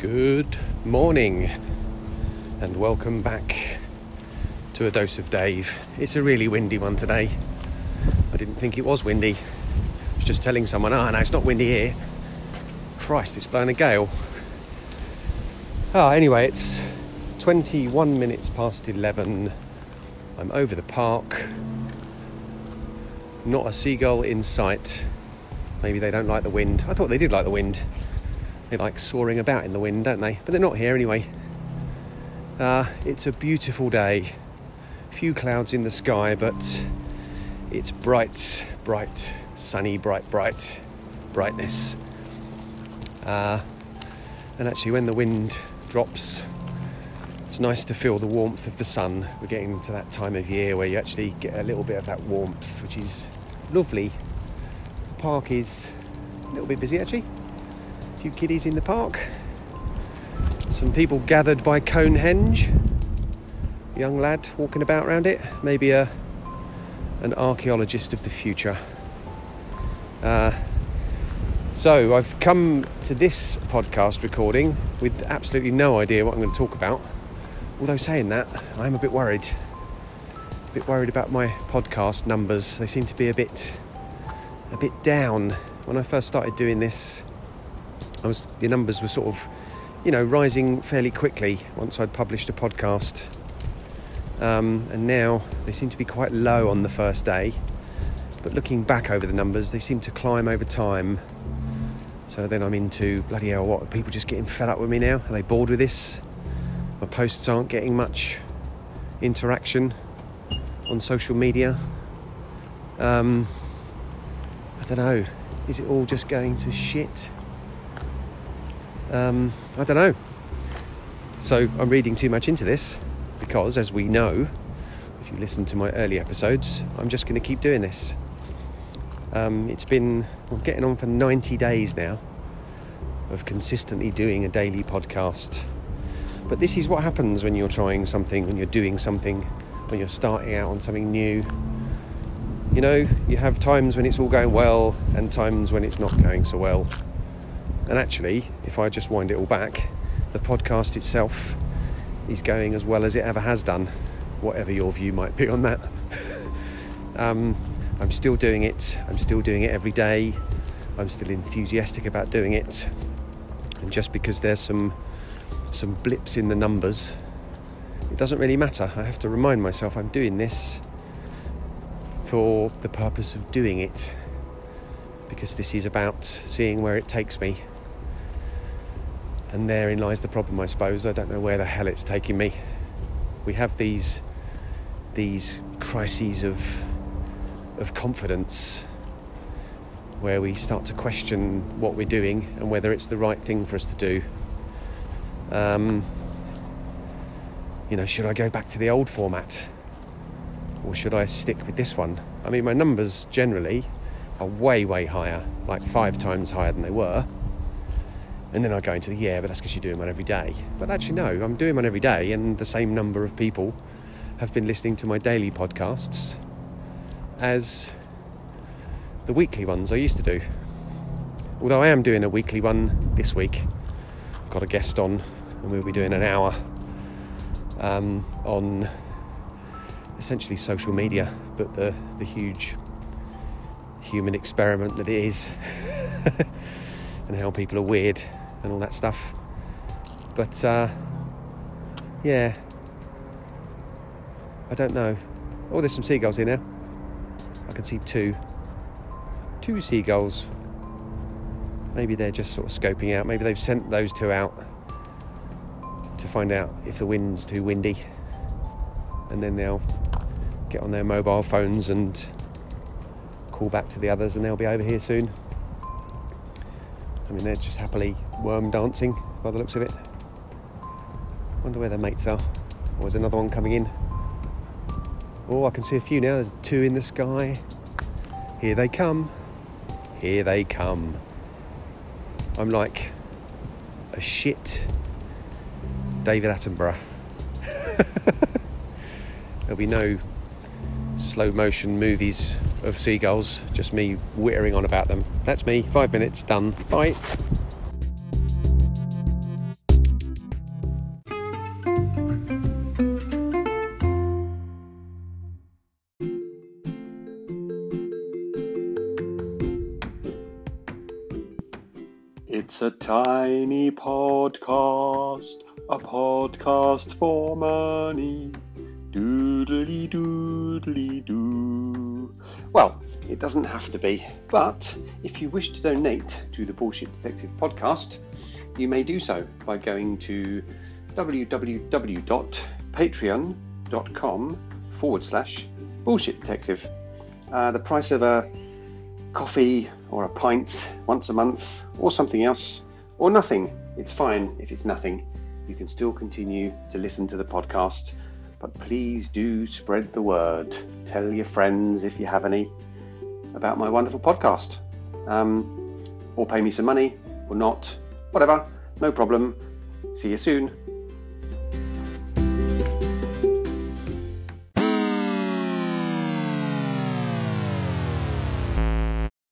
Good morning and welcome back to a dose of Dave. It's a really windy one today. I didn't think it was windy. I was just telling someone, ah, oh, no, it's not windy here. Christ, it's blowing a gale. Ah, anyway, it's 21 minutes past 11. I'm over the park. Not a seagull in sight. Maybe they don't like the wind. I thought they did like the wind. They like soaring about in the wind, don't they? But they're not here anyway. Uh, it's a beautiful day. Few clouds in the sky, but it's bright, bright, sunny, bright, bright brightness. Uh, and actually, when the wind drops, it's nice to feel the warmth of the sun. We're getting to that time of year where you actually get a little bit of that warmth, which is lovely. Park is a little bit busy actually. A few kiddies in the park. Some people gathered by Conehenge. Young lad walking about around it. Maybe a an archaeologist of the future. Uh, so I've come to this podcast recording with absolutely no idea what I'm going to talk about. Although saying that, I'm a bit worried. A bit worried about my podcast numbers. They seem to be a bit a bit down. When I first started doing this, I was the numbers were sort of, you know, rising fairly quickly once I'd published a podcast. Um, and now they seem to be quite low on the first day. But looking back over the numbers, they seem to climb over time. So then I'm into bloody hell, what? Are people just getting fed up with me now? Are they bored with this? My posts aren't getting much interaction on social media. Um, don't know. Is it all just going to shit? Um, I don't know. So I'm reading too much into this because, as we know, if you listen to my early episodes, I'm just going to keep doing this. Um, it's been getting on for 90 days now of consistently doing a daily podcast. But this is what happens when you're trying something, when you're doing something, when you're starting out on something new. You know, you have times when it's all going well and times when it's not going so well. And actually, if I just wind it all back, the podcast itself is going as well as it ever has done, whatever your view might be on that. um, I'm still doing it, I'm still doing it every day, I'm still enthusiastic about doing it. And just because there's some some blips in the numbers, it doesn't really matter. I have to remind myself I'm doing this for the purpose of doing it because this is about seeing where it takes me. And therein lies the problem, I suppose. I don't know where the hell it's taking me. We have these these crises of of confidence where we start to question what we're doing and whether it's the right thing for us to do. Um, you know, should I go back to the old format or should I stick with this one? I mean, my numbers generally are way, way higher, like five times higher than they were. And then I go into the yeah, but that's because you're doing one every day. But actually, no, I'm doing one every day, and the same number of people have been listening to my daily podcasts as the weekly ones I used to do. Although I am doing a weekly one this week, I've got a guest on, and we'll be doing an hour um, on essentially social media, but the, the huge human experiment that it is, and how people are weird and all that stuff. But uh, yeah, I don't know. Oh, there's some seagulls here now. I can see two. Two seagulls. Maybe they're just sort of scoping out. Maybe they've sent those two out to find out if the wind's too windy. And then they'll get on their mobile phones and call back to the others, and they'll be over here soon. I mean, they're just happily worm dancing by the looks of it. Wonder where their mates are. Oh, or is another one coming in? Oh, I can see a few now. There's two in the sky. Here they come. Here they come. I'm like a shit David Attenborough. There'll be no slow motion movies of seagulls, just me whittering on about them. That's me, five minutes, done. Bye. It's a tiny podcast, a podcast for money. Doodly doodly doo. Well, it doesn't have to be, but if you wish to donate to the Bullshit Detective podcast, you may do so by going to www.patreon.com forward slash bullshit detective. Uh, the price of a coffee or a pint once a month or something else or nothing. It's fine if it's nothing. You can still continue to listen to the podcast, but please do spread the word. Tell your friends if you have any about my wonderful podcast. Um, or pay me some money or not. Whatever. No problem. See you soon.